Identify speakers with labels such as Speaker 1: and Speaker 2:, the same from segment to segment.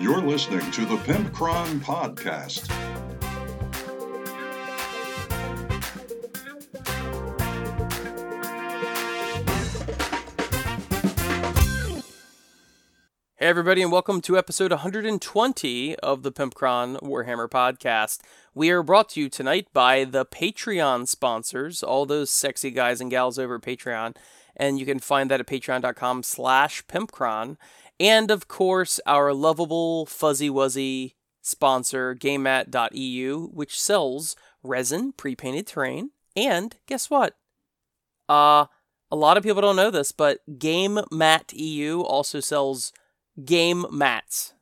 Speaker 1: You're listening to the Pimp Pimpcron Podcast.
Speaker 2: Hey, everybody, and welcome to episode 120 of the Pimpcron Warhammer podcast. We are brought to you tonight by the Patreon sponsors, all those sexy guys and gals over Patreon, and you can find that at patreon.com slash pimpcron. And, of course, our lovable, fuzzy wuzzy sponsor, GameMat.eu, which sells resin, pre-painted terrain, and guess what? Uh, a lot of people don't know this, but GameMat.eu also sells game mats.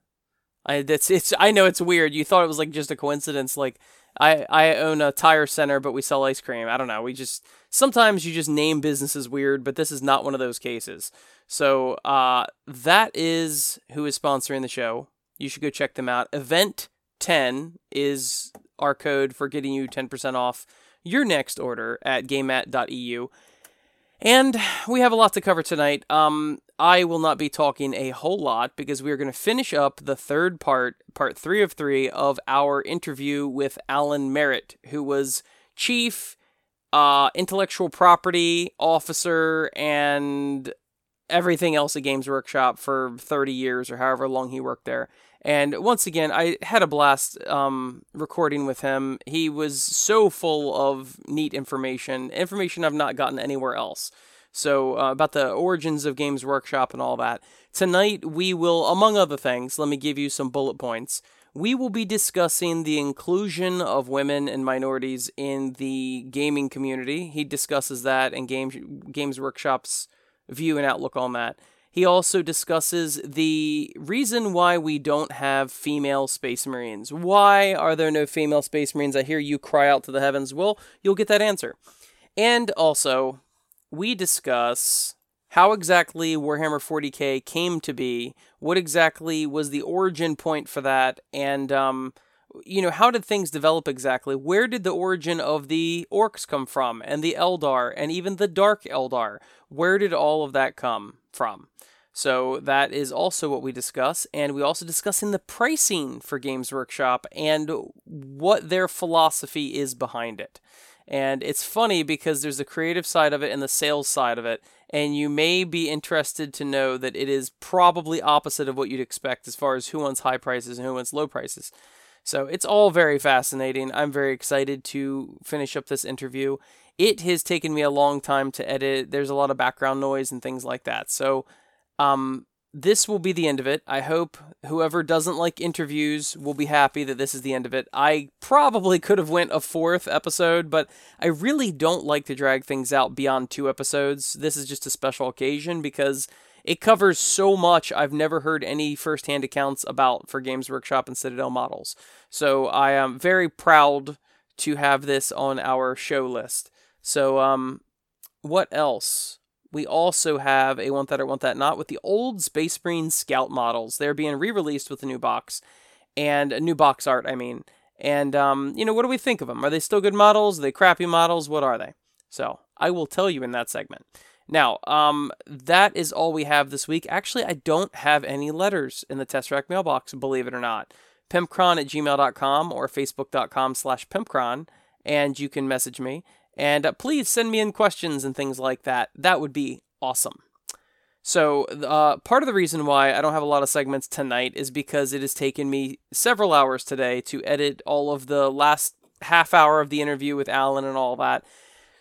Speaker 2: I that's it's I know it's weird. You thought it was like just a coincidence. Like I I own a tire center, but we sell ice cream. I don't know. We just sometimes you just name businesses weird, but this is not one of those cases. So uh, that is who is sponsoring the show. You should go check them out. Event ten is our code for getting you ten percent off your next order at GameMat.eu. And we have a lot to cover tonight. Um, I will not be talking a whole lot because we are going to finish up the third part, part three of three, of our interview with Alan Merrett, who was chief uh, intellectual property officer and everything else at Games Workshop for 30 years or however long he worked there. And once again, I had a blast um, recording with him. He was so full of neat information, information I've not gotten anywhere else. So, uh, about the origins of Games Workshop and all that. Tonight, we will, among other things, let me give you some bullet points. We will be discussing the inclusion of women and minorities in the gaming community. He discusses that and Games, Games Workshop's view and outlook on that. He also discusses the reason why we don't have female space marines. Why are there no female space marines? I hear you cry out to the heavens. Well, you'll get that answer. And also, we discuss how exactly Warhammer 40k came to be, what exactly was the origin point for that, and um, you know, how did things develop exactly? Where did the origin of the orcs come from, and the Eldar, and even the Dark Eldar? Where did all of that come from? So that is also what we discuss, and we also discuss in the pricing for Games Workshop and what their philosophy is behind it. And it's funny because there's the creative side of it and the sales side of it, and you may be interested to know that it is probably opposite of what you'd expect as far as who wants high prices and who wants low prices. So it's all very fascinating. I'm very excited to finish up this interview. It has taken me a long time to edit. There's a lot of background noise and things like that. So um, this will be the end of it. I hope whoever doesn't like interviews will be happy that this is the end of it. I probably could have went a fourth episode, but I really don't like to drag things out beyond two episodes. This is just a special occasion because it covers so much I've never heard any firsthand accounts about for Games Workshop and Citadel models. So I am very proud to have this on our show list. So um what else? We also have a Want That or Want That Not with the old Space Marine Scout models. They're being re released with a new box, and a new box art, I mean. And, um, you know, what do we think of them? Are they still good models? Are they crappy models? What are they? So, I will tell you in that segment. Now, um, that is all we have this week. Actually, I don't have any letters in the Tesseract mailbox, believe it or not. Pimpcron at gmail.com or facebook.com slash pimpcron, and you can message me. And uh, please send me in questions and things like that. That would be awesome. So, uh, part of the reason why I don't have a lot of segments tonight is because it has taken me several hours today to edit all of the last half hour of the interview with Alan and all that.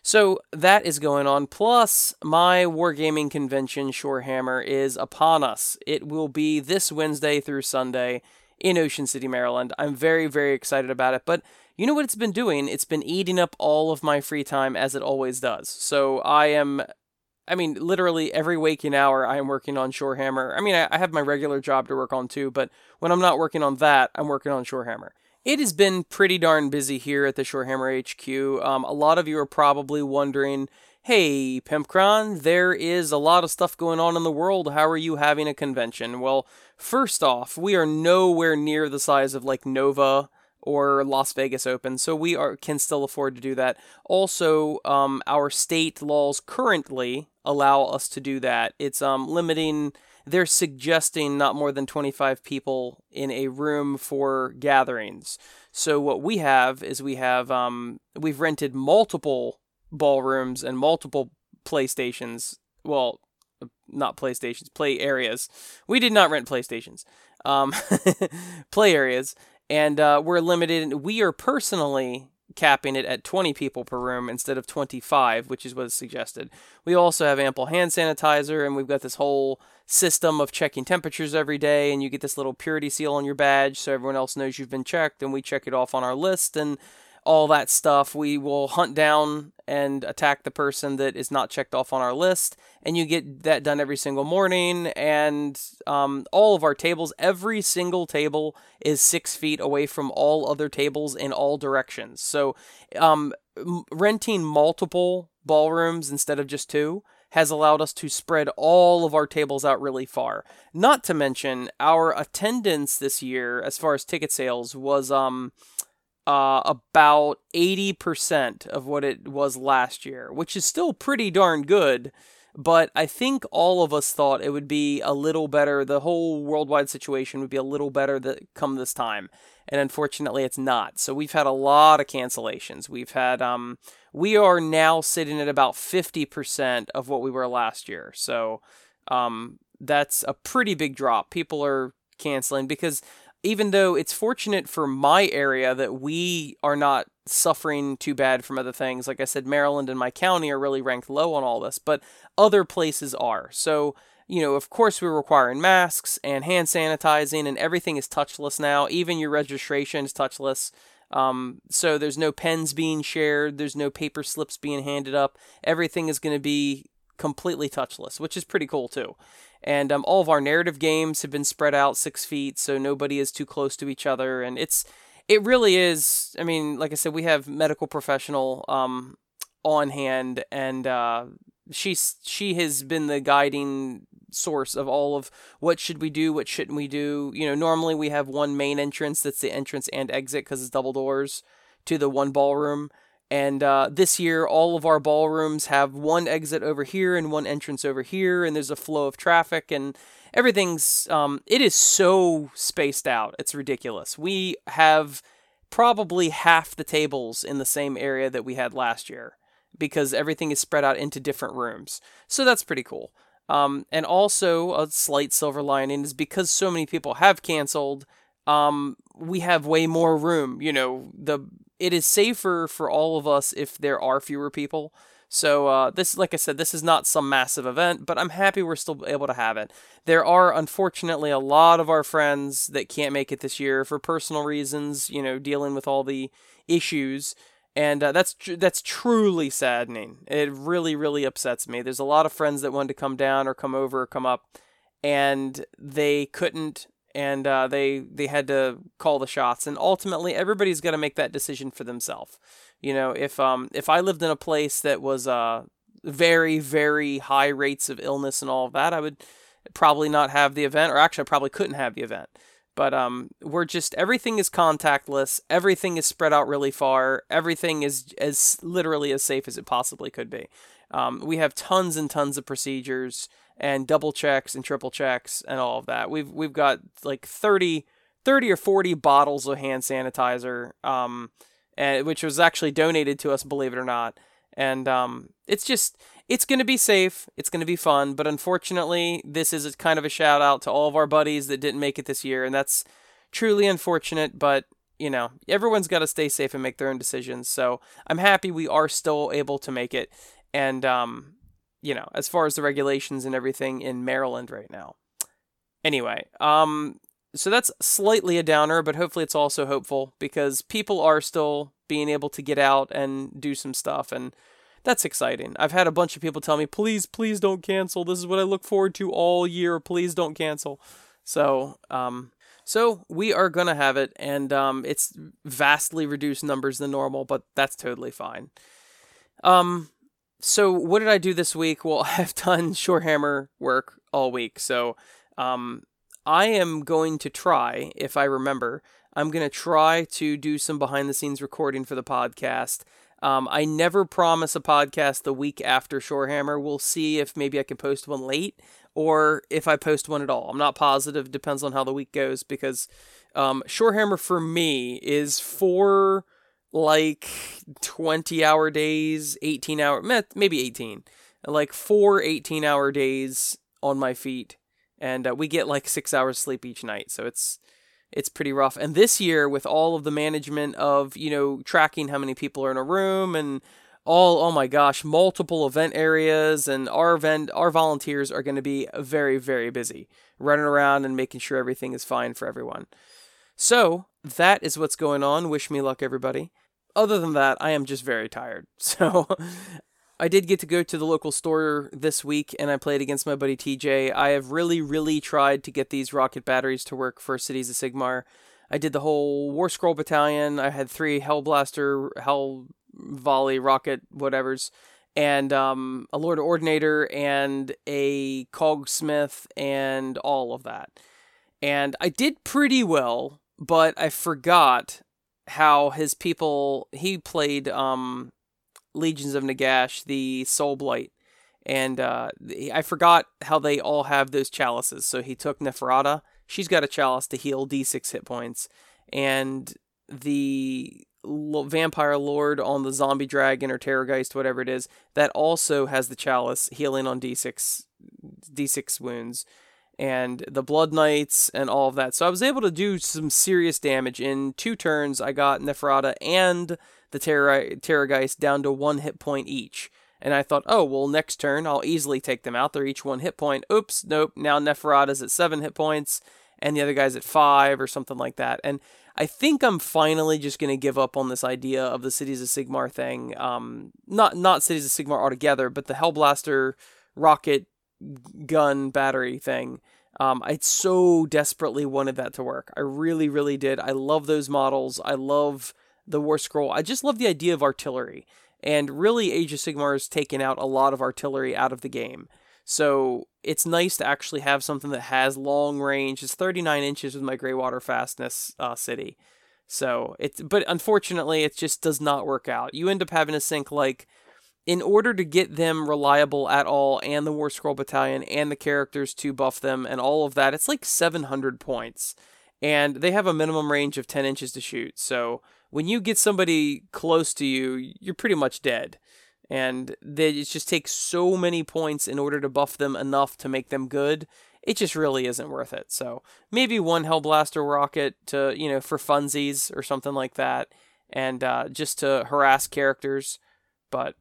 Speaker 2: So, that is going on. Plus, my Wargaming convention, Shorehammer, is upon us. It will be this Wednesday through Sunday in Ocean City, Maryland. I'm very, very excited about it. But you know what it's been doing? It's been eating up all of my free time as it always does. So I am, I mean, literally every waking hour I am working on Shorehammer. I mean, I, have my regular job to work on too, but when I'm not working on that, I'm working on Shorehammer. It has been pretty darn busy here at the Shorehammer HQ. Um, a lot of you are probably wondering, hey, Pimpcron, there is a lot of stuff going on in the world. How are you having a convention? Well, first off, we are nowhere near the size of like Nova or Las Vegas Open, so we are can still afford to do that. Also, um, our state laws currently allow us to do that. It's um, limiting they're suggesting not more than 25 people in a room for gatherings. So what we have is we have um, we've rented multiple ballrooms and multiple playstations. Well, not playstations, play areas. We did not rent playstations. Um, play areas, and uh, we're limited. We are personally capping it at 20 people per room instead of 25, which is what is suggested. We also have ample hand sanitizer, and we've got this whole system of checking temperatures every day, and you get this little purity seal on your badge so everyone else knows you've been checked, and we check it off on our list, and all that stuff. We will hunt down and attack the person that is not checked off on our list, and you get that done every single morning. And um, all of our tables, every single table is six feet away from all other tables in all directions. So, um, renting multiple ballrooms instead of just two has allowed us to spread all of our tables out really far. Not to mention our attendance this year, as far as ticket sales, was um uh, about 80% of what it was last year, which is still pretty darn good. But I think all of us thought it would be a little better. The whole worldwide situation would be a little better that come this time, and unfortunately, it's not. So we've had a lot of cancellations. We've had um, we are now sitting at about fifty percent of what we were last year. So um, that's a pretty big drop. People are canceling because even though it's fortunate for my area that we are not suffering too bad from other things. Like I said, Maryland and my county are really ranked low on all this, but other places are. So, you know, of course, we're requiring masks and hand sanitizing, and everything is touchless now. Even your registration is touchless. Um, so there's no pens being shared, there's no paper slips being handed up. Everything is going to be completely touchless, which is pretty cool too. And um, all of our narrative games have been spread out six feet, so nobody is too close to each other. And it's it really is. I mean, like I said, we have medical professional um, on hand, and uh, she's she has been the guiding source of all of what should we do, what shouldn't we do. You know, normally we have one main entrance that's the entrance and exit because it's double doors to the one ballroom. And uh, this year, all of our ballrooms have one exit over here and one entrance over here, and there's a flow of traffic, and everything's. Um, it is so spaced out. It's ridiculous. We have probably half the tables in the same area that we had last year because everything is spread out into different rooms. So that's pretty cool. Um, and also, a slight silver lining is because so many people have canceled, um, we have way more room. You know, the it is safer for all of us if there are fewer people. So uh, this, like I said, this is not some massive event, but I'm happy we're still able to have it. There are unfortunately a lot of our friends that can't make it this year for personal reasons, you know, dealing with all the issues, and uh, that's tr- that's truly saddening. It really, really upsets me. There's a lot of friends that wanted to come down or come over or come up, and they couldn't and uh, they they had to call the shots. And ultimately, everybody's got to make that decision for themselves. You know, if um if I lived in a place that was uh very very high rates of illness and all of that, I would probably not have the event, or actually, I probably couldn't have the event. But um, we're just everything is contactless. Everything is spread out really far. Everything is as literally as safe as it possibly could be. Um, we have tons and tons of procedures and double checks and triple checks and all of that. We've we've got like 30, 30 or 40 bottles of hand sanitizer um and which was actually donated to us believe it or not. And um it's just it's going to be safe, it's going to be fun, but unfortunately, this is kind of a shout out to all of our buddies that didn't make it this year and that's truly unfortunate, but you know, everyone's got to stay safe and make their own decisions. So, I'm happy we are still able to make it and um you know, as far as the regulations and everything in Maryland right now. Anyway, um, so that's slightly a downer, but hopefully it's also hopeful because people are still being able to get out and do some stuff, and that's exciting. I've had a bunch of people tell me, please, please don't cancel. This is what I look forward to all year. Please don't cancel. So, um, so we are gonna have it, and um, it's vastly reduced numbers than normal, but that's totally fine. Um, so what did I do this week? Well, I've done Shorehammer work all week. So um, I am going to try, if I remember, I'm going to try to do some behind the scenes recording for the podcast. Um, I never promise a podcast the week after Shorehammer. We'll see if maybe I can post one late or if I post one at all. I'm not positive. Depends on how the week goes because um, Shorehammer for me is four like 20 hour days, 18 hour, maybe 18, like four 18 hour days on my feet. And uh, we get like six hours sleep each night. So it's, it's pretty rough. And this year, with all of the management of, you know, tracking how many people are in a room and all, oh my gosh, multiple event areas, and our event, our volunteers are going to be very, very busy running around and making sure everything is fine for everyone. So that is what's going on. Wish me luck, everybody. Other than that, I am just very tired. So I did get to go to the local store this week and I played against my buddy TJ. I have really, really tried to get these rocket batteries to work for Cities of Sigmar. I did the whole War Scroll Battalion. I had three Hellblaster, Hell Volley, Rocket, whatevers, and um, a Lord Ordinator and a Cogsmith and all of that. And I did pretty well, but I forgot how his people he played um Legions of Nagash, the Soul Blight, and uh, I forgot how they all have those chalices. So he took Neferata. She's got a chalice to heal D6 hit points, and the vampire lord on the zombie dragon or terrorgheist whatever it is that also has the chalice healing on d6 d6 wounds and the blood knights and all of that so i was able to do some serious damage in two turns i got neferata and the Terror- Terrorgheist down to one hit point each. And I thought, oh, well, next turn I'll easily take them out. They're each one hit point. Oops, nope. Now Neferata's at seven hit points, and the other guy's at five or something like that. And I think I'm finally just going to give up on this idea of the Cities of Sigmar thing. Um, not not Cities of Sigmar altogether, but the Hellblaster rocket gun battery thing. Um, I so desperately wanted that to work. I really, really did. I love those models. I love the War Scroll. I just love the idea of artillery. And really, Age of Sigmar has taken out a lot of artillery out of the game. So it's nice to actually have something that has long range. It's 39 inches with my Greywater Fastness uh, City. So it's, but unfortunately, it just does not work out. You end up having to sink like, in order to get them reliable at all, and the War Scroll Battalion and the characters to buff them and all of that, it's like 700 points. And they have a minimum range of 10 inches to shoot. So when you get somebody close to you, you're pretty much dead. And they, it just takes so many points in order to buff them enough to make them good. It just really isn't worth it. So maybe one Hellblaster rocket to, you know, for funsies or something like that. And uh, just to harass characters. But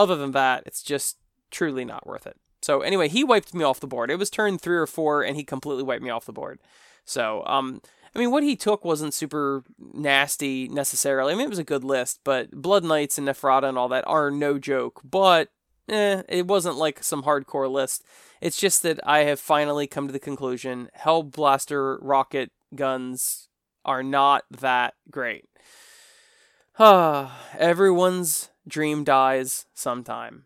Speaker 2: other than that, it's just truly not worth it. So anyway, he wiped me off the board. It was turn three or four, and he completely wiped me off the board. So um, I mean, what he took wasn't super nasty necessarily. I mean, it was a good list, but Blood Knights and Neferata and all that are no joke. But eh, it wasn't like some hardcore list. It's just that I have finally come to the conclusion Hell Blaster rocket guns are not that great. Ah, Everyone's dream dies sometime.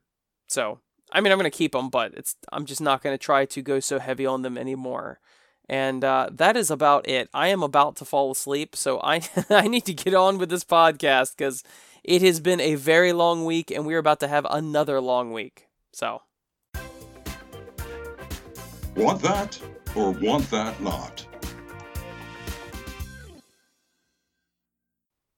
Speaker 2: So, I mean, I'm going to keep them, but it's I'm just not going to try to go so heavy on them anymore. And uh, that is about it. I am about to fall asleep, so I I need to get on with this podcast because it has been a very long week, and we're about to have another long week. So,
Speaker 1: want that or want that not?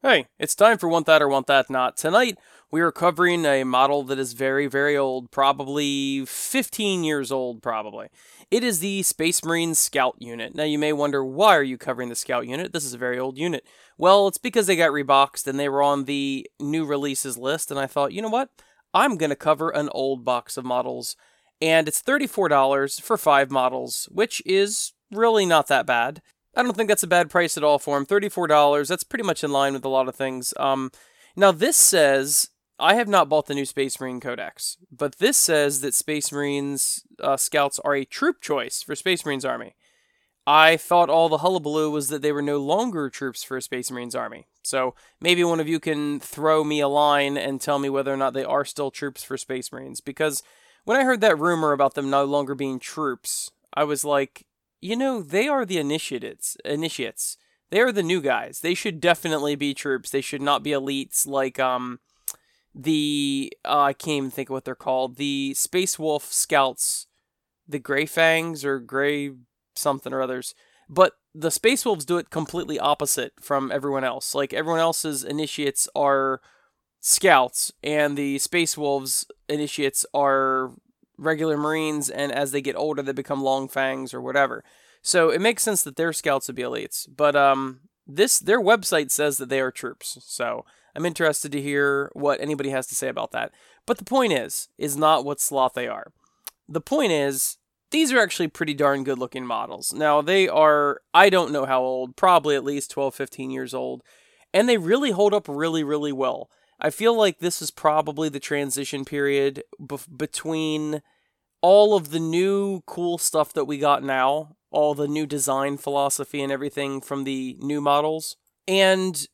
Speaker 2: Hey, it's time for Want That or Want That Not. Tonight, we are covering a model that is very, very old, probably 15 years old, probably. It is the Space Marine Scout Unit. Now you may wonder why are you covering the Scout Unit? This is a very old unit. Well, it's because they got reboxed and they were on the new releases list and I thought, you know what? I'm going to cover an old box of models and it's $34 for 5 models, which is really not that bad. I don't think that's a bad price at all for them. $34, that's pretty much in line with a lot of things. Um, now this says I have not bought the new Space Marine Codex, but this says that Space Marines uh, scouts are a troop choice for Space Marines Army. I thought all the hullabaloo was that they were no longer troops for Space Marines Army. So maybe one of you can throw me a line and tell me whether or not they are still troops for Space Marines. Because when I heard that rumor about them no longer being troops, I was like, you know, they are the initiates. Initiates. They are the new guys. They should definitely be troops. They should not be elites like um the uh, I can't even think of what they're called. The Space Wolf Scouts, the Gray Fangs or Gray something or others. But the Space Wolves do it completely opposite from everyone else. Like everyone else's initiates are scouts, and the Space Wolves initiates are regular Marines, and as they get older, they become Long Fangs or whatever. So it makes sense that their scouts would be elites. But um, this their website says that they are troops. So I'm interested to hear what anybody has to say about that. But the point is, is not what sloth they are. The point is, these are actually pretty darn good looking models. Now, they are, I don't know how old, probably at least 12, 15 years old, and they really hold up really, really well. I feel like this is probably the transition period between all of the new cool stuff that we got now, all the new design philosophy and everything from the new models, and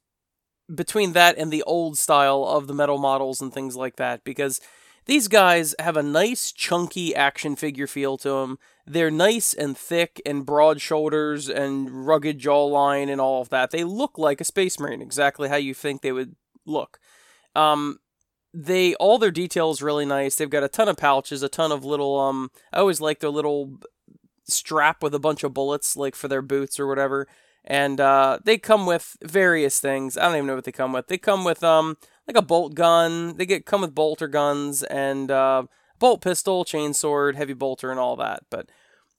Speaker 2: between that and the old style of the metal models and things like that, because these guys have a nice, chunky action figure feel to them. They're nice and thick and broad shoulders and rugged jawline and all of that. They look like a Space Marine, exactly how you think they would look. Um, they all their details really nice. They've got a ton of pouches, a ton of little um. I always like their little strap with a bunch of bullets, like for their boots or whatever. And uh, they come with various things. I don't even know what they come with. They come with um like a bolt gun. They get come with bolter guns and uh, bolt pistol, chainsword, heavy bolter, and all that. But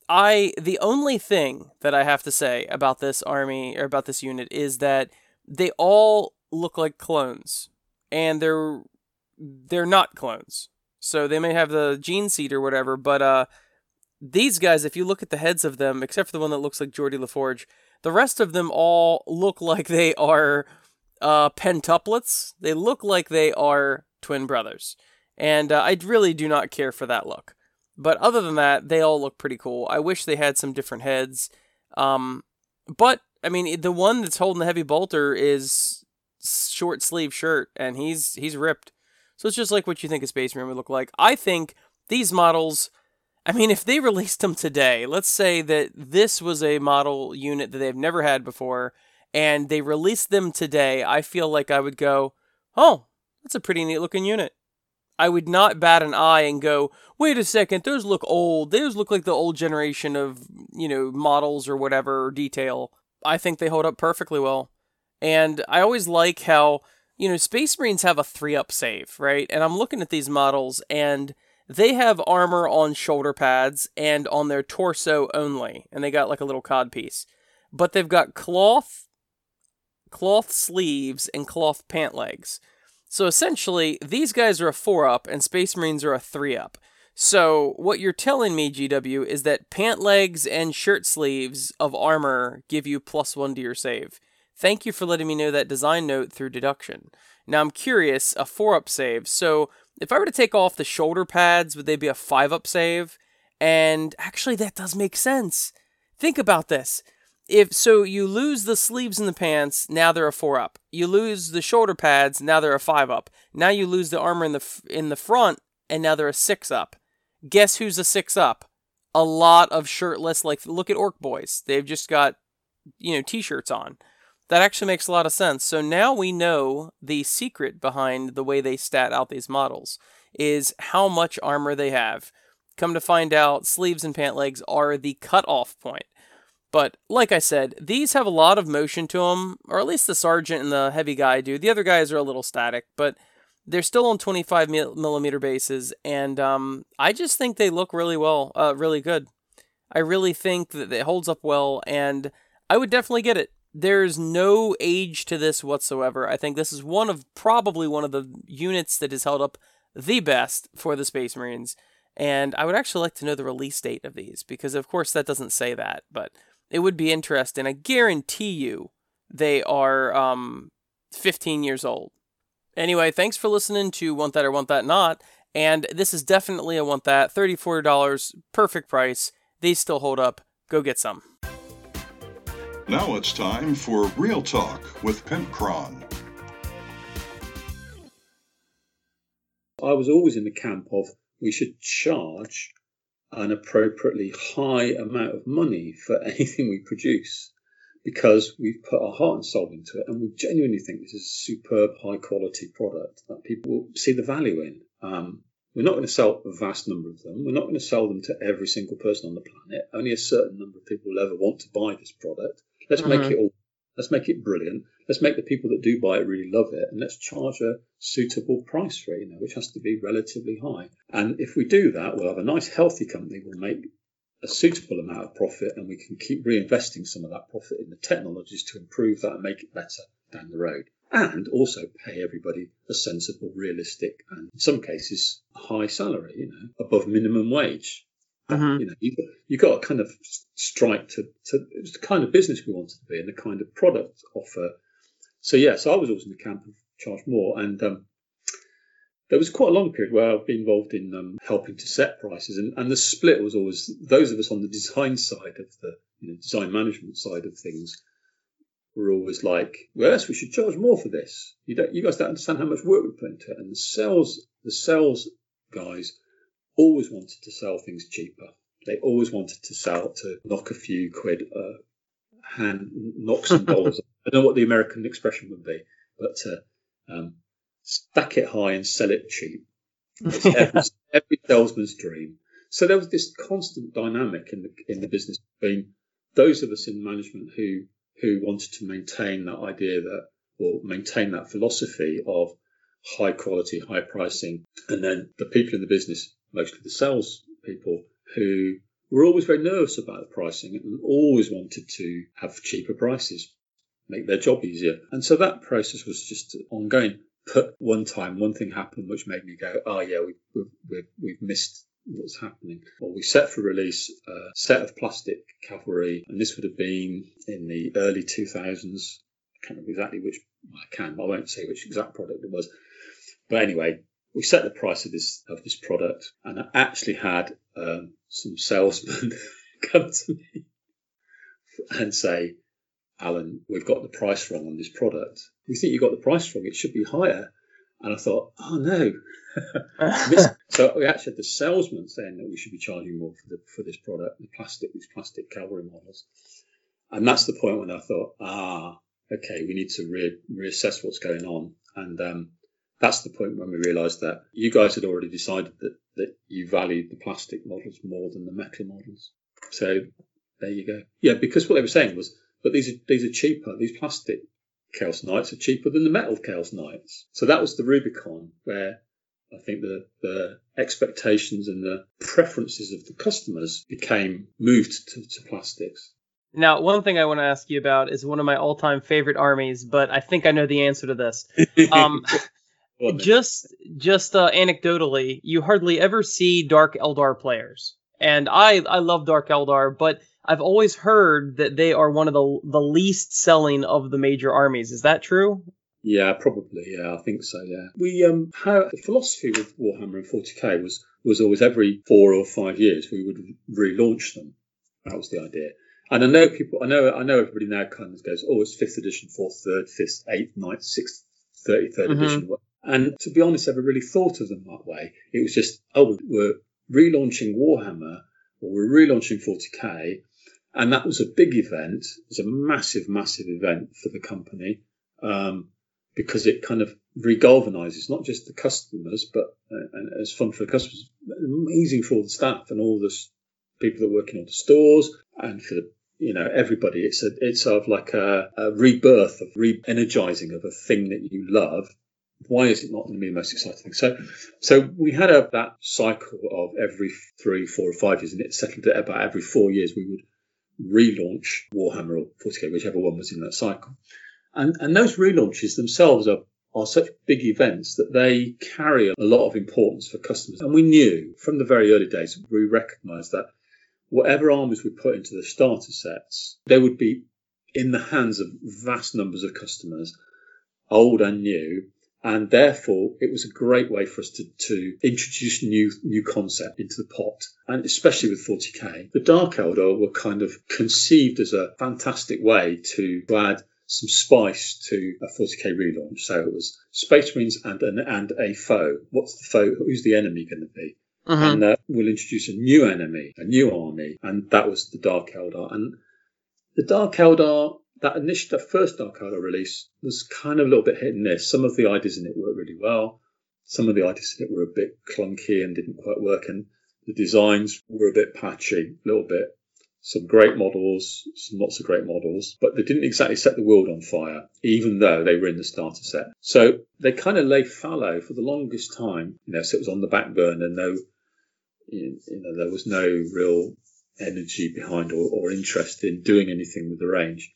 Speaker 2: I the only thing that I have to say about this army or about this unit is that they all look like clones, and they're they're not clones. So they may have the gene seed or whatever, but uh, these guys, if you look at the heads of them, except for the one that looks like Geordi LaForge, the rest of them all look like they are uh, pentuplets. They look like they are twin brothers. And uh, I really do not care for that look. But other than that, they all look pretty cool. I wish they had some different heads. Um, but, I mean, the one that's holding the heavy bolter is short sleeve shirt, and he's he's ripped. So it's just like what you think a Space Marine would look like. I think these models, I mean, if they released them today, let's say that this was a model unit that they've never had before, and they released them today, I feel like I would go, oh, that's a pretty neat looking unit. I would not bat an eye and go, wait a second, those look old. Those look like the old generation of, you know, models or whatever, or detail. I think they hold up perfectly well. And I always like how, you know, Space Marines have a three up save, right? And I'm looking at these models and they have armor on shoulder pads and on their torso only. And they got like a little cod piece. But they've got cloth cloth sleeves, and cloth pant legs. So essentially, these guys are a 4 up and Space Marines are a 3 up. So, what you're telling me, GW, is that pant legs and shirt sleeves of armor give you plus 1 to your save. Thank you for letting me know that design note through deduction. Now, I'm curious, a 4 up save. So, if I were to take off the shoulder pads, would they be a 5 up save? And actually, that does make sense. Think about this. If so you lose the sleeves in the pants now they're a four up. You lose the shoulder pads now they're a five up. Now you lose the armor in the in the front and now they're a six up. Guess who's a six up? A lot of shirtless like look at orc boys. They've just got you know t-shirts on that actually makes a lot of sense so now we know the secret behind the way they stat out these models is how much armor they have come to find out sleeves and pant legs are the cutoff point but like I said, these have a lot of motion to them, or at least the sergeant and the heavy guy do. The other guys are a little static, but they're still on 25 millimeter bases, and um, I just think they look really well, uh, really good. I really think that it holds up well, and I would definitely get it. There's no age to this whatsoever. I think this is one of probably one of the units that has held up the best for the Space Marines. And I would actually like to know the release date of these because, of course, that doesn't say that. But it would be interesting. I guarantee you they are um, 15 years old. Anyway, thanks for listening to Want That or Want That Not. And this is definitely a Want That. $34, perfect price. These still hold up. Go get some.
Speaker 1: Now it's time for Real Talk with Pimpcron.
Speaker 3: I was always in the camp of we should charge an appropriately high amount of money for anything we produce because we've put our heart and soul into it, and we genuinely think this is a superb, high quality product that people will see the value in. Um, we're not going to sell a vast number of them. We're not going to sell them to every single person on the planet. Only a certain number of people will ever want to buy this product. Let's mm-hmm. make it all. Let's make it brilliant. Let's make the people that do buy it really love it, and let's charge a suitable price for it, you know, which has to be relatively high. And if we do that, we'll have a nice, healthy company. We'll make a suitable amount of profit, and we can keep reinvesting some of that profit in the technologies to improve that and make it better down the road. And also pay everybody a sensible, realistic, and in some cases, high salary, you know, above minimum wage. Mm-hmm. You know, you, you got to kind of strike to, to it was the kind of business we wanted to be and the kind of product offer. So yeah, so I was always in the camp of charge more, and um, there was quite a long period where I've been involved in um, helping to set prices, and, and the split was always those of us on the design side of the you know, design management side of things were always like, well, yes, we should charge more for this. You don't, you guys don't understand how much work we put into it. And the sales, the sales guys always wanted to sell things cheaper. They always wanted to sell to knock a few quid, uh, hand knock some dollars. I don't know what the American expression would be, but uh, um, stack it high and sell it cheap. It's every, every salesman's dream. So there was this constant dynamic in the in the business between those of us in management who who wanted to maintain that idea that or maintain that philosophy of high quality, high pricing, and then the people in the business, mostly the sales people, who were always very nervous about the pricing and always wanted to have cheaper prices, make their job easier. And so that process was just ongoing But one time one thing happened which made me go, oh yeah, we, we, we, we've missed what's happening. Well, we set for release a set of plastic cavalry, and this would have been in the early 2000s. I can't remember exactly which, I can, I won't say which exact product it was. But anyway, we set the price of this of this product, and I actually had um, some salesmen come to me and say, Alan, we've got the price wrong on this product. We think you got the price wrong. It should be higher. And I thought, oh no. so we actually had the salesman saying that we should be charging more for the for this product, the plastic, these plastic cavalry models. And that's the point when I thought, ah, okay, we need to re- reassess what's going on. And um, that's the point when we realised that you guys had already decided that that you valued the plastic models more than the metal models. So there you go. Yeah, because what they were saying was but these are these are cheaper. These plastic Chaos Knights are cheaper than the metal Chaos Knights. So that was the Rubicon where I think the, the expectations and the preferences of the customers became moved to, to plastics.
Speaker 2: Now, one thing I want to ask you about is one of my all-time favorite armies, but I think I know the answer to this. Um, just, just uh, anecdotally, you hardly ever see Dark Eldar players, and I, I love Dark Eldar, but I've always heard that they are one of the the least selling of the major armies. Is that true?
Speaker 3: Yeah, probably. Yeah, I think so. Yeah, we um, how the philosophy with Warhammer and 40k was was always every four or five years we would relaunch them. That was the idea. And I know people. I know. I know everybody now kind of goes, "Oh, it's fifth edition, fourth, third, fifth, eighth, ninth, sixth, thirty third mm-hmm. edition." And to be honest, I never really thought of them that way. It was just, oh, we're relaunching Warhammer or we're relaunching 40k, and that was a big event. It was a massive, massive event for the company um, because it kind of regalvanizes not just the customers, but uh, and it's fun for the customers, amazing for all the staff and all the people that work in all the stores and for the you know everybody. It's a it's sort of like a, a rebirth of re-energizing of a thing that you love why is it not going to be the most exciting thing? So, so we had a, that cycle of every three, four, or five years, and it settled at about every four years we would relaunch Warhammer or 40k, whichever one was in that cycle. And, and those relaunches themselves are, are such big events that they carry a lot of importance for customers. And we knew from the very early days, we recognized that whatever armies we put into the starter sets, they would be in the hands of vast numbers of customers, old and new, and therefore it was a great way for us to, to introduce new new concept into the pot. And especially with 40k the dark eldar were kind of conceived as a fantastic way to add some spice to a 40k relaunch. So it was space marines and an, and a foe. What's the foe? Who's the enemy going to be? Uh-huh. and uh, we'll introduce a new enemy a new army. And that was the dark eldar and the dark eldar that initial, that first Dark Eldar release was kind of a little bit hit and miss. Some of the ideas in it worked really well. Some of the ideas in it were a bit clunky and didn't quite work, and the designs were a bit patchy, a little bit. Some great models, some lots of great models, but they didn't exactly set the world on fire, even though they were in the starter set. So they kind of lay fallow for the longest time. You know, so it was on the back burner. No, you know, there was no real energy behind or, or interest in doing anything with the range.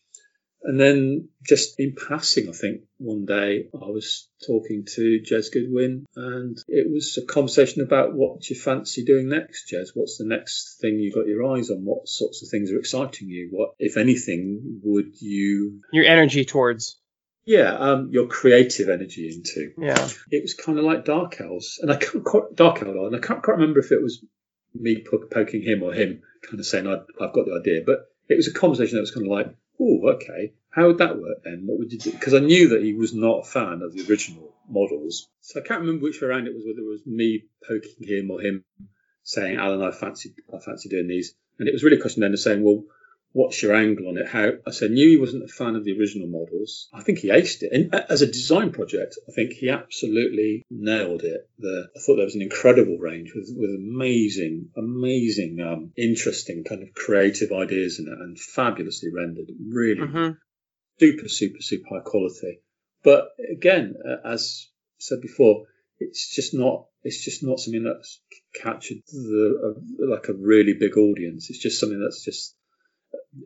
Speaker 3: And then just in passing, I think one day I was talking to Jez Goodwin and it was a conversation about what you fancy doing next, Jez. What's the next thing you got your eyes on? What sorts of things are exciting you? What, if anything, would you.
Speaker 2: Your energy towards.
Speaker 3: Yeah, um, your creative energy into.
Speaker 2: Yeah.
Speaker 3: It was kind of like Dark Elves. And I can't quite, Dark Elves, and I can't quite remember if it was me poking him or him kind of saying, I've got the idea. But it was a conversation that was kind of like, oh, okay, how would that work then? What would you do? Because I knew that he was not a fan of the original models. So I can't remember which way around it was, whether it was me poking him or him saying, Alan, I fancy, I fancy doing these. And it was really a question then of saying, well, what's your angle on it? How I said, knew he wasn't a fan of the original models. I think he aced it. And as a design project, I think he absolutely nailed it. The, I thought there was an incredible range with, with amazing, amazing, um, interesting kind of creative ideas in it and fabulously rendered. Really
Speaker 2: Mm-hmm.
Speaker 3: super, super, super high quality. But again, uh, as said before, it's just not. It's just not something that's captured the uh, like a really big audience. It's just something that's just.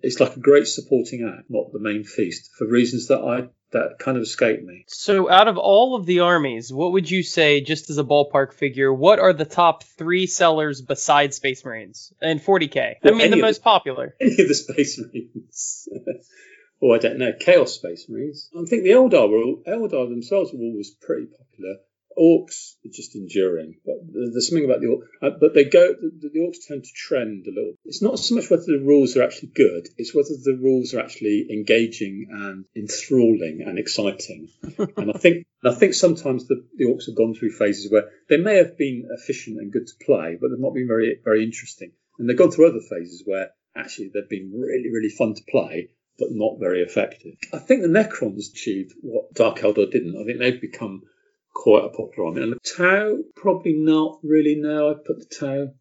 Speaker 3: It's like a great supporting act, not the main feast, for reasons that I that kind of escape me.
Speaker 2: So, out of all of the armies, what would you say, just as a ballpark figure, what are the top three sellers besides Space Marines and 40k? I
Speaker 3: Well,
Speaker 2: mean, the most popular.
Speaker 3: Any of the Space Marines. oh, I don't know. Chaos Space Marines. I think the Eldar were all, Eldar themselves were always pretty popular. Orcs are just enduring, but there's something about the orcs. Uh, but they go. The, the orcs tend to trend a little. It's not so much whether the rules are actually good; it's whether the rules are actually engaging and enthralling and exciting. and I think, I think sometimes the, the orcs have gone through phases where they may have been efficient and good to play, but they've not been very, very interesting. And they've gone through other phases where actually they've been really, really fun to play, but not very effective. I think the Necrons achieved what Dark Eldar didn't. I think they've become quite a popular. And the Tau, probably not really. No, I put the Tau.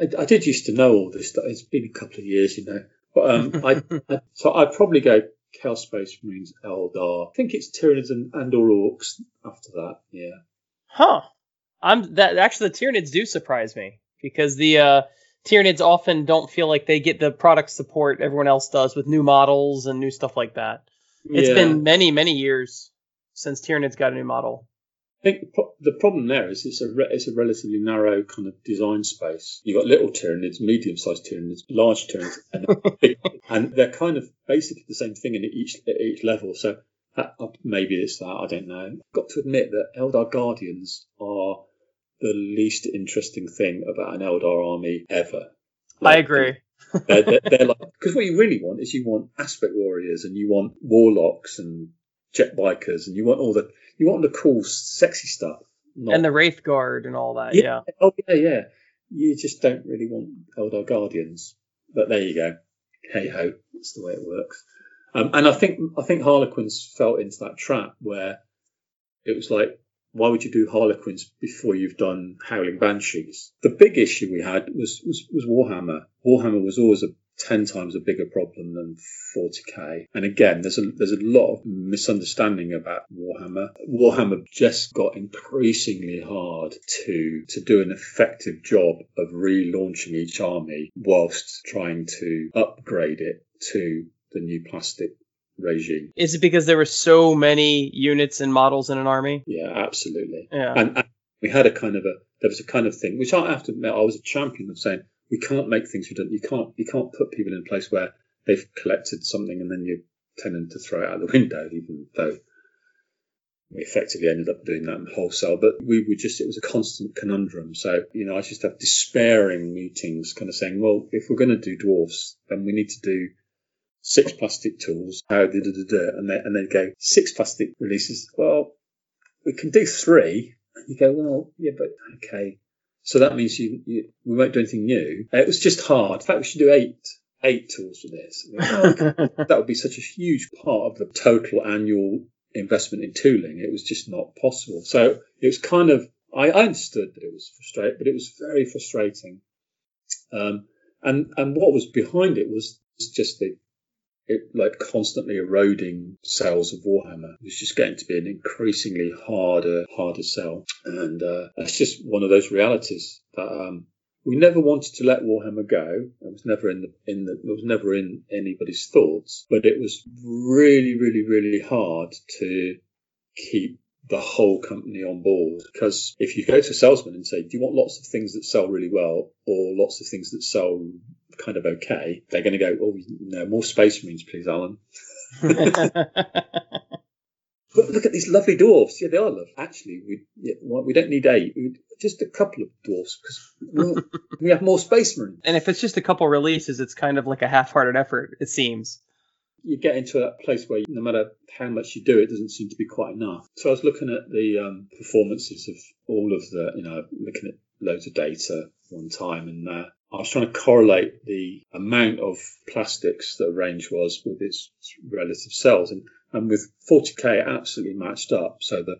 Speaker 3: I, I did used to know all this stuff. It's been a couple of years, you know. But um, I, I so I'd probably go Chaos Space Marines, Eldar. I think it's Tyranids and, and or Orcs after that. Yeah.
Speaker 2: Huh. I'm that actually the Tyranids do surprise me because the uh, Tyranids often don't feel like they get the product support everyone else does with new models and new stuff like that. It's
Speaker 3: Yeah.
Speaker 2: been many many years since Tyranids got a new model.
Speaker 3: I think the, pro- the problem there is it's a re- it's a relatively narrow kind of design space. You've got little Tyranids, medium-sized Tyranids, large Tyranids, and, and they're kind of basically the same thing in each at each level. So that, uh, maybe it's that I don't know. I've got to admit that Eldar Guardians are the least interesting thing about an Eldar army ever.
Speaker 2: I agree.
Speaker 3: they're, they're, they're like because what you really want is you want aspect warriors and you want warlocks and jet bikers and you want all the you want the cool sexy stuff not,
Speaker 2: And the Wraith Guard and all that.
Speaker 3: Yeah.
Speaker 2: Yeah.
Speaker 3: oh yeah yeah you just don't really want Eldar Guardians but there you go hey ho that's the way it works um, and I think I think Harlequins fell into that trap where it was like why would you do Harlequins before you've done Howling Banshees? The big issue we had was, was, was Warhammer. Warhammer was always a 10 times a bigger problem than 40k. And again, there's a, there's a lot of misunderstanding about Warhammer. Warhammer just got increasingly hard to, to do an effective job of relaunching each army whilst trying to upgrade it to the new plastic regime.
Speaker 2: Is it because there were so many units and models in an army?
Speaker 3: Yeah, absolutely.
Speaker 2: Yeah.
Speaker 3: And, and we had a kind of a there was a kind of thing which I have to admit I was a champion of saying we can't make things redundant. You can't you can't put people in a place where they've collected something and then you're tending to throw it out the window, even though we effectively ended up doing that wholesale. But we were just it was a constant conundrum. So you know I just have despairing meetings, kind of saying, well, if we're going to do dwarfs, then we need to do six plastic tools. How and they and they go six plastic releases. Well, we can do three. And you go, well, yeah, but okay. So that means you, you we won't do anything new. Uh, It was just hard. In fact, we should do eight eight tools for this. Oh, that would be such a huge part of the total annual investment in tooling. It was just not possible. So it was kind of, I understood that it was frustrating, but it was very frustrating. Um, and, and what was behind it was just the, it, like constantly eroding sales of Warhammer. It was just getting to be an increasingly harder, harder sell. And uh, that's just one of those realities that um, we never wanted to let Warhammer go. It was never in the in the it was never in anybody's thoughts. But it was really, really, really hard to keep the whole company on board. Because if you go to a salesman and say, "Do you want lots of things that sell really well, or lots of things that sell kind of okay?" They're going to go, "Oh, no, more Space Marines, please, Alan." But look at these lovely dwarfs. Yeah, they are lovely. Actually, we yeah, well, we don't need eight. We, just a couple of dwarfs because we have more space marines.
Speaker 2: And if it's just a couple releases, it's kind of like a half-hearted effort. It seems.
Speaker 3: You get into that place where no matter how much you do, it doesn't seem to be quite enough. So I was looking at the um, performances of all of the, you know, looking at loads of data one time, and uh, I was trying to correlate the amount of plastics that a range was with its relative cells, and and with 40k it absolutely matched up. So that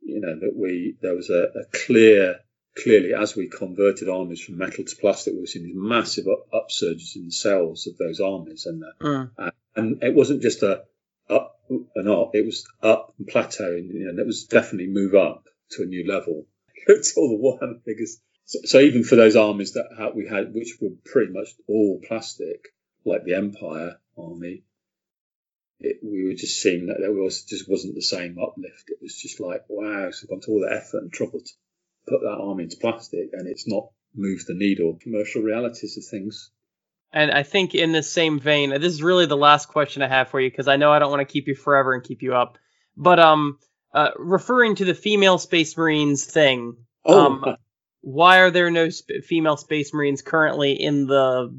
Speaker 3: you know that we there was a, a, clear, clearly as we converted armies from metal to plastic, we were seeing these massive up, upsurges in the cells of those armies, and uh, mm. and, and it wasn't just a up and up; it was up and plateauing, you know, and it was definitely move up to a new level. Looked at all the Warhammer figures. So, so even for those armies that we had, which were pretty much all plastic, like the Empire army, it, we were just seeing that there was just wasn't the same uplift. It was just like, wow, so gone to all the effort and trouble to put that arm into plastic, and it's not moved the needle. Commercial realities of things.
Speaker 2: And I think in the same vein, this is really the last question I have for you because I know I don't want to keep you forever and keep you up. But um, uh, referring to the female Space Marines thing, oh. um, why are there no sp- female Space Marines currently in the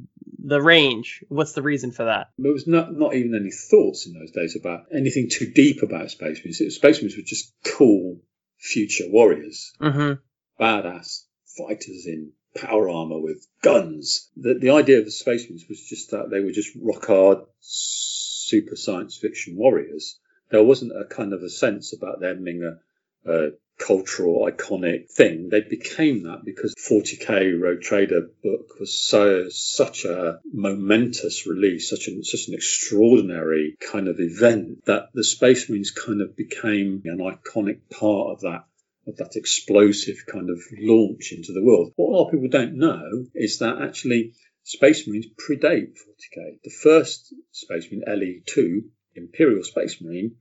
Speaker 2: the range. What's the reason for that?
Speaker 3: There was not, not even any thoughts in those days about anything too deep about Space Marines. Space Marines were just cool future warriors,
Speaker 2: mm-hmm.
Speaker 3: badass fighters in power armor with guns. The, the idea of the Space Marines was just that they were just rock hard, super science fiction warriors. There wasn't a kind of a sense about them being a, a cultural iconic thing. They became that because 40k Rogue Trader book was so such a momentous release, such an such an extraordinary kind of event that the Space Marines kind of became an iconic part of that of that explosive kind of launch into the world. What a lot of people don't know is that actually Space Marines predate 40k. The first Space Marine LE2 Imperial Space Marine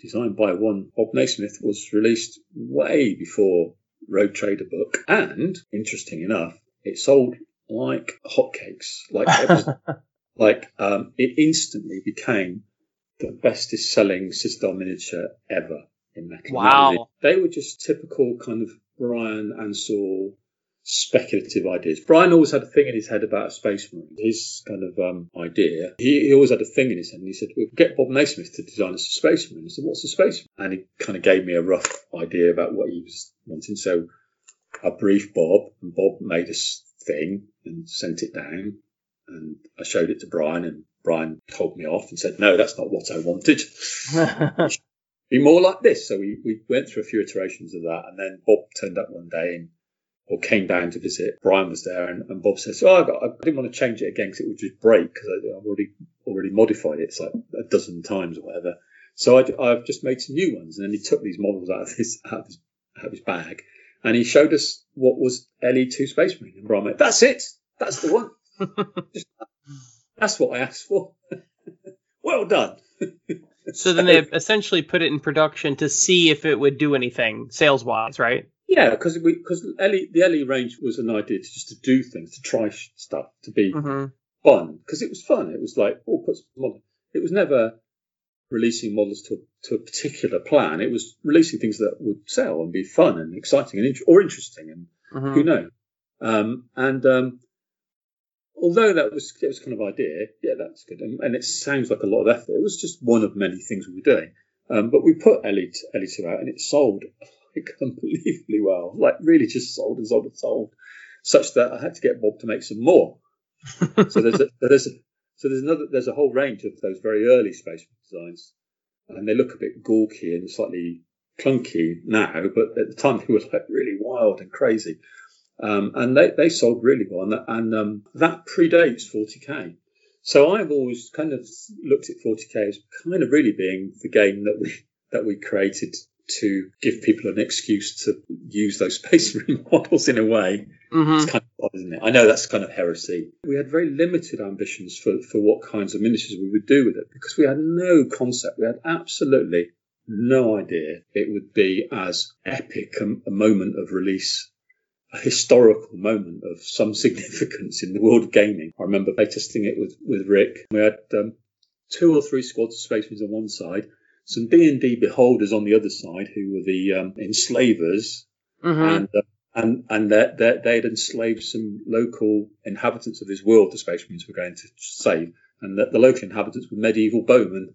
Speaker 3: designed by one Bob Naismith, was released way before Rogue Trader book. And interesting enough, it sold like hotcakes. Like it was, like um, it instantly became the bestest selling Citadel miniature ever in metal.
Speaker 2: Wow.
Speaker 3: They were just typical kind of Bryan Ansell speculative ideas. Bryan always had a thing in his head about a space marine. His kind of um, idea, he, he, always had a thing in his head, and he said, well, "Get Bob Naismith to design us a space marine." I said, "What's a space?" Marine? And he kind of gave me a rough idea about what he was wanting. So I briefed Bob, and Bob made a thing and sent it down, and I showed it to Bryan, and Bryan told me off and said, "No, that's not what I wanted." Be more like this. So we, we went through a few iterations of that, and then Bob turned up one day and or came down to visit. Bryan was there, and, and Bob says, "Oh, I, got, I, didn't want to change it again because it would just break because I've already already modified it. It's like a dozen times or whatever." So I, have just made some new ones, and then he took these models out of his out of his, out of his bag, and he showed us what was LE2 Space Marine. And Bryan went, "That's it. That's the one. just, that's what I asked for. well done."
Speaker 2: so then they essentially put it in production to see if it would do anything sales wise, right?
Speaker 3: Yeah, because we because the LE range was an idea to just to do things, to try stuff, to be
Speaker 2: mm-hmm.
Speaker 3: fun because it was fun. It was like oh, put some It was never releasing models to to a particular plan. It was releasing things that would sell and be fun and exciting and or interesting and mm-hmm. who knows. Um, and um, although that was it was kind of idea, yeah, that's good, and, and, it sounds like a lot of effort. It was just one of many things we were doing. Um, but we put LE, LE2 out and it sold unbelievably well. Like really just sold and sold and sold, such that I had to get Bob to make some more. so there's a, there's a, So there's another, there's a whole range of those very early space designs, and they look a bit gawky and slightly clunky now, but at the time they were like really wild and crazy. Um, and they, they sold really well, and, that, and um, that predates 40k. So I've always kind of looked at 40k as kind of really being the game that we that we created to give people an excuse to use those space marine models in a way.
Speaker 2: Mm-hmm.
Speaker 3: It's kind of odd, isn't it? I know that's kind of heresy. We had very limited ambitions for, for what kinds of miniatures we would do with it because we had no concept. We had absolutely no idea it would be as epic a, a moment of release a historical moment of some significance in the world of gaming. I remember playtesting it with, with Rick. We had um, two or three squads of Space Marines on one side, some D&D beholders on the other side who were the um, enslavers,
Speaker 2: Mm-hmm.
Speaker 3: and uh, and and they they had enslaved some local inhabitants of this world the Space Marines were going to save, and that the local inhabitants were medieval bowmen.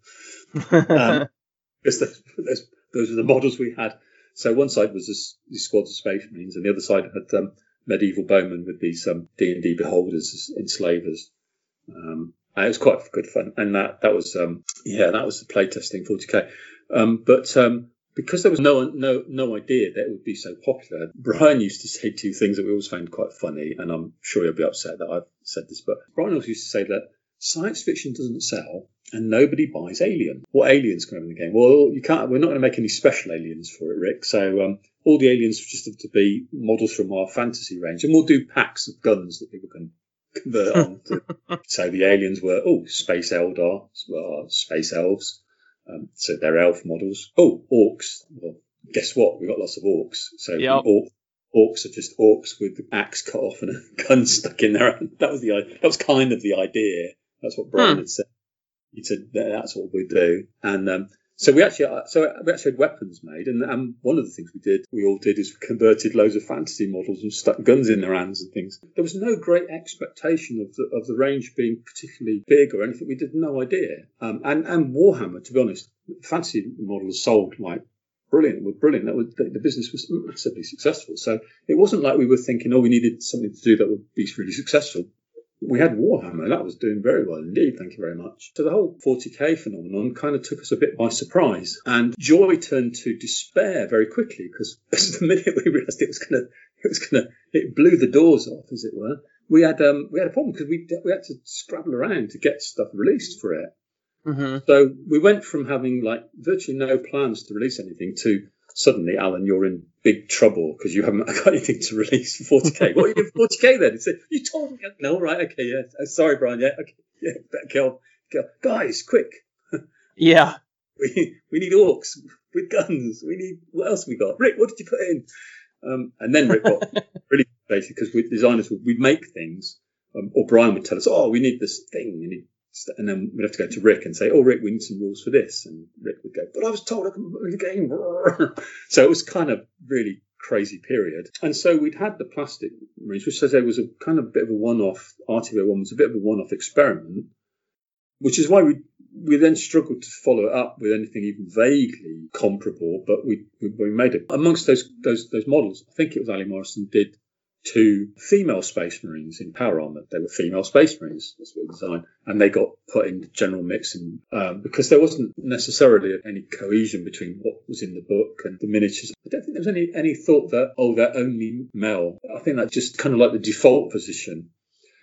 Speaker 3: Um, because those, those, those were the models we had. So one side was this, these squads of Space Marines, and the other side had um, medieval bowmen with these um, D and D beholders, enslavers. Um, and it was quite good fun, and that that was um, yeah, that was the playtesting 40k. Um, but um, because there was no no no idea that it would be so popular, Bryan used to say two things that we always found quite funny, and I'm sure you'll be upset that I've said this, but Bryan also used to say that science fiction doesn't sell and nobody buys Alien. What aliens come in the game? Well, you can't. We're not going to make any special aliens for it, Rick. So um, all the aliens just have to be models from our fantasy range, and we'll do packs of guns that people can on. To. so the aliens were oh space Eldar, well, space elves. Um, so they're elf models. Oh, orcs. Well, guess what? We've got lots of orcs. So
Speaker 2: Yep.
Speaker 3: orc, orcs are just orcs with the axe cut off and a gun stuck in there. That was the that was kind of the idea. That's what Bryan
Speaker 2: Hmm.
Speaker 3: had said. He said that's what we do, and um, so we actually uh, so we actually had weapons made, and, and one of the things we did, we all did, is converted loads of fantasy models and stuck guns in their hands and things. There was no great expectation of the of the range being particularly big or anything. We did no idea, um, and and Warhammer, to be honest, fantasy models sold like brilliant, were brilliant. That was, the, the business was massively successful. So it wasn't like we were thinking, oh, we needed something to do that would be really successful. We had Warhammer, that was doing very well indeed, thank you very much. So the whole 40k phenomenon kind of took us a bit by surprise. And joy turned to despair very quickly because the minute we realised it was going to, it was going to, it blew the doors off, as it were. We had um, we had a problem because we we had to scrabble around to get stuff released for it.
Speaker 2: Mm-hmm.
Speaker 3: So we went from having like virtually no plans to release anything to suddenly, Alan, you're in big trouble because you haven't got anything to release for 40k. what are you doing for 40k then? He said, you told me. No, right, okay, yeah. Oh, sorry, Bryan. Yeah, okay, yeah. Better kill, kill. Guys, quick.
Speaker 2: Yeah.
Speaker 3: We we need orcs with guns. We need what else we got? Rick, what did you put in? Um, and then Rick got really basic because we designers would we'd make things, um, or Bryan would tell us, oh, we need this thing, we need and then we'd have to go to Rick and say, "Oh, Rick, we need some rules for this," and Rick would go, "But I was told I can play the game." so it was kind of really crazy period. And so we'd had the plastic marines, which says there was a kind of bit of a one-off. RTB one was a bit of a one-off experiment, which is why we we then struggled to follow it up with anything even vaguely comparable. But we we, we made it amongst those those those models. I think it was Aly Morrison did two female space marines in power armor. They were female space marines. That's what we designed, and they got put in the general mix. And um, because there wasn't necessarily any cohesion between what was in the book and the miniatures, I don't think there was any any thought that oh they're only male. I think that's just kind of like the default position.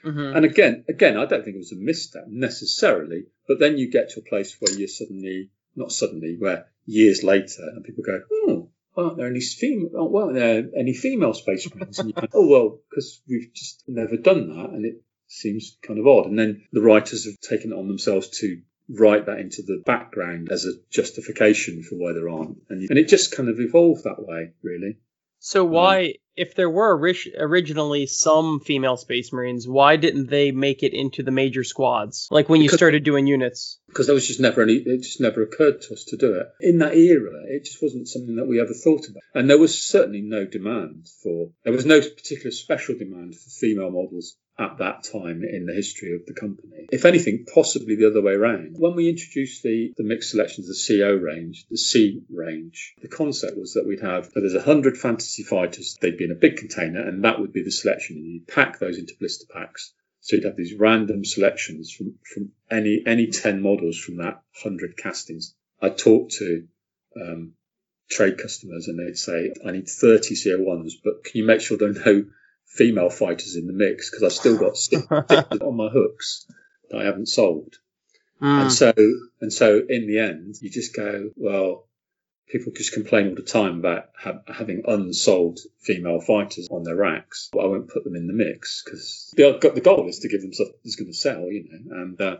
Speaker 2: Mm-hmm.
Speaker 3: And again, again, I don't think it was a misstep necessarily, but then you get to a place where you're suddenly, not suddenly, where years later, and people go, oh, aren't there any female? Oh, well, there any female space marines? And you oh well, because we've just never done that, and it seems kind of odd. And then the writers have taken it on themselves to write that into the background as a justification for why there aren't, and, and it just kind of evolved that way, really.
Speaker 2: So why, if there were ori- originally some female Space Marines, why didn't they make it into the major squads? Like when you started doing units.
Speaker 3: because there was just never any it just never occurred to us to do it in that era it just wasn't something that we ever thought about and there was certainly no demand for there was no particular special demand for female models at that time in the history of the company. If anything possibly the other way around. When we introduced the the mixed selections the co range the c range the concept was that we'd have so there's 100 fantasy fighters they'd be in a big container and that would be the selection. And you'd pack those into blister packs. So you'd have these random selections from, from any any ten models from that hundred castings. I talked to um, trade customers and they'd say, I need 30 CO1s, but can you make sure there are no female fighters in the mix? Because I've still got six on my hooks that I haven't sold. Mm. And so, and so in the end, you just go, well, people just complain all the time about ha- having unsold female fighters on their racks. But I won't put them in the mix because the, the goal is to give them stuff that's going to sell, you know. And uh,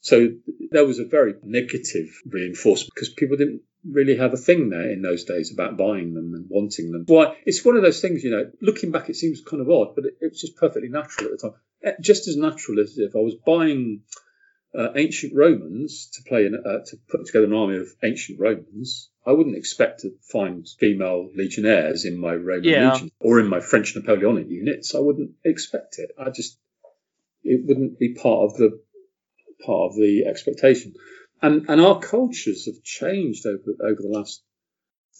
Speaker 3: so there was a very negative reinforcement because people didn't really have a thing there in those days about buying them and wanting them. Why? It's one of those things, you know. Looking back, it seems kind of odd, but it, it was just perfectly natural at the time. Eh, just as natural as if I was buying uh, ancient Romans to play in, uh, to put together an army of ancient Romans, I wouldn't expect to find female legionnaires in my Roman yeah. legion or in my French Napoleonic units. I wouldn't expect it. I just it wouldn't be part of the part of the expectation. And and our cultures have changed over over the last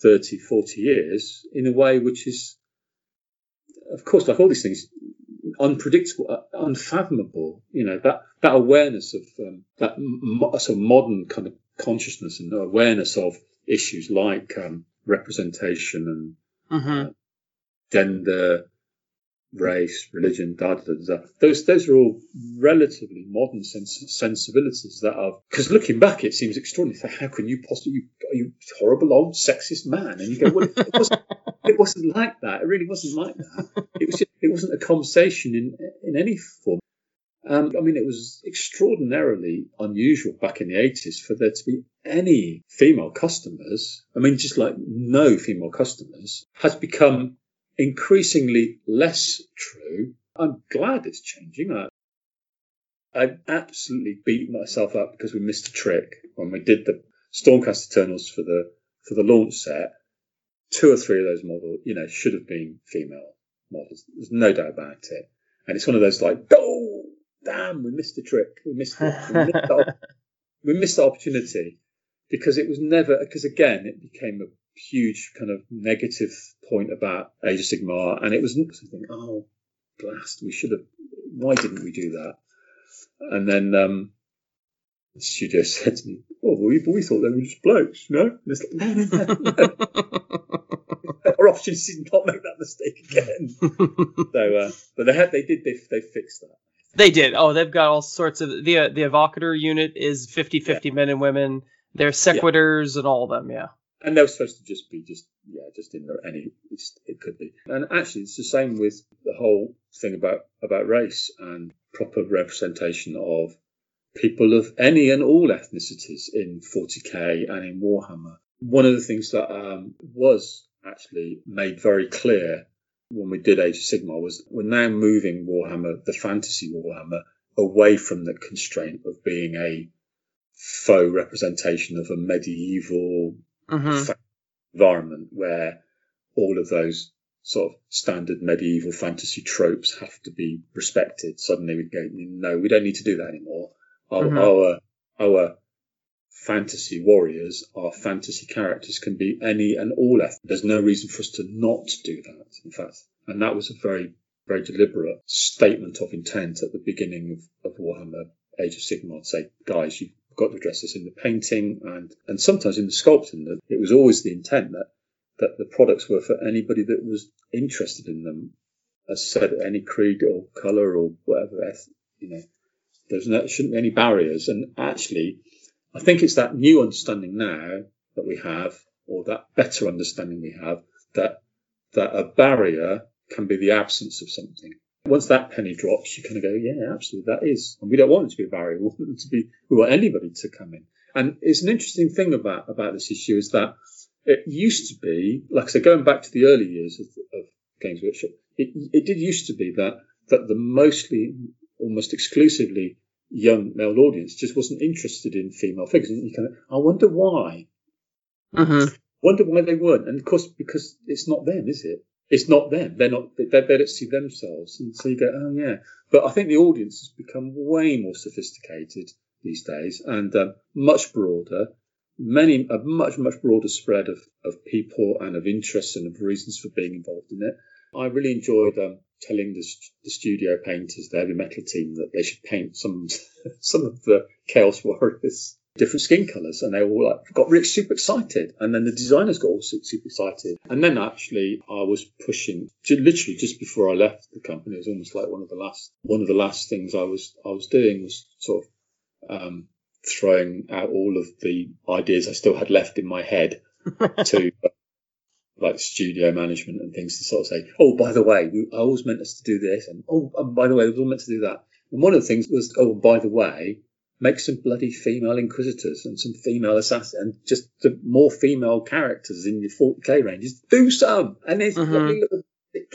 Speaker 3: 30, 40 years in a way which is, of course, like all these things, unpredictable, uh, unfathomable. You know that that awareness of um, that m- sort of modern kind of consciousness and awareness of issues like um, representation and mm-hmm. uh, gender, race, religion, da, da, da, da. Those those are all relatively modern sens- sensibilities that are because looking back, it seems extraordinary. How can you possibly you, are you horrible old sexist man? And you go, well, it wasn't, it wasn't like that. It really wasn't like that. It was just, it wasn't a conversation in in any form. Um, I mean, it was extraordinarily unusual back in the 80s for there to be any female customers. I mean, just like no female customers has become increasingly less true. I'm glad it's changing. I, I absolutely beat myself up because we missed a trick when we did the Stormcast Eternals for the for the launch set. Two or three of those models, you know, should have been female models. There's no doubt about it. And it's one of those like, oh, damn, we missed a trick. We missed, it. we missed, the, we missed the opportunity because it was never because again it became a huge kind of negative point about Age of Sigmar, and it was something. Oh, blast! We should have. Why didn't we do that? And then um, the studio said to me, "Oh, we, we thought they were just blokes, no?" Like, no, no, no, no. Our opportunity to not make that mistake again. so, uh, but they had, they did, they, they fixed that.
Speaker 2: They did. Oh, they've got all sorts of the the evocator unit is 50-50 yeah. men and women. There's sequitors yeah. and all of them. Yeah
Speaker 3: and they were supposed to just be just yeah just in there any it could be. And actually it's the same with the whole thing about about race and proper representation of people of any and all ethnicities in 40k and in warhammer. One of the things that um, was actually made very clear when we did age of sigmar was we're now moving warhammer the fantasy warhammer away from the constraint of being a faux representation of a medieval mm-hmm. environment where all of those sort of standard medieval fantasy tropes have to be respected. Suddenly we go, no, we don't need to do that anymore. Our, mm-hmm. our, our fantasy warriors, our fantasy characters can be any and all ethnic. There's no reason for us to not do that, in fact. And that was a very, very deliberate statement of intent at the beginning of, of Warhammer Age of Sigmar to say, guys, you got to address this in the painting and, and sometimes in the sculpting. That it was always the intent that, that the products were for anybody that was interested in them. As said, any creed or colour or whatever, you know, there's no, there shouldn't be any barriers. And actually, I think it's that new understanding now that we have, or that better understanding we have, that that a barrier can be the absence of something once that penny drops, you kind of go, yeah, absolutely, that is. And we don't want it to be a barrier. We want it to be, we want anybody to come in. And it's an interesting thing about, about this issue is that it used to be, like I said, going back to the early years of, of Games Workshop, it, it did used to be that, that the mostly, almost exclusively young male audience just wasn't interested in female figures. And you kind of, I wonder why. Mm-hmm. Wonder why they weren't. And of course, because it's not them, is it? It's not them. They're not. They, they don't see themselves, and so you go, oh yeah. But I think the audience has become way more sophisticated these days and um, much broader. Many a much much broader spread of, of people and of interests and of reasons for being involved in it. I really enjoyed um, telling the, the studio painters, the heavy metal team, that they should paint some some of the Chaos Warriors different skin colors, and they all like got really super excited. And then the designers got all super, excited. And then actually, I was pushing literally just before I left the company. It was almost like one of the last one of the last things I was I was doing was sort of um, throwing out all of the ideas I still had left in my head to like studio management and things to sort of say, oh, by the way, I always meant us to do this, and oh, and by the way, we were meant to do that. And one of the things was, oh, by the way, make some bloody female inquisitors and some female assassins and just more female characters in your 40k ranges. Do some, and there's mm-hmm. lovely little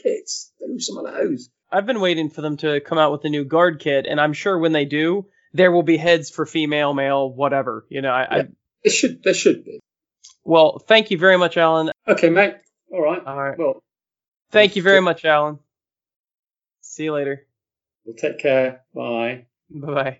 Speaker 3: kits. Do some of those.
Speaker 2: I've been waiting for them to come out with a new guard kit, and I'm sure when they do, there will be heads for female, male, whatever. You know, I, yeah,
Speaker 3: there should there should be.
Speaker 2: Well, thank you very much, Alan.
Speaker 3: Okay, mate. All right.
Speaker 2: All right. Well, thank you very much, Alan. See you later.
Speaker 3: Well, take care. Bye.
Speaker 2: Bye bye.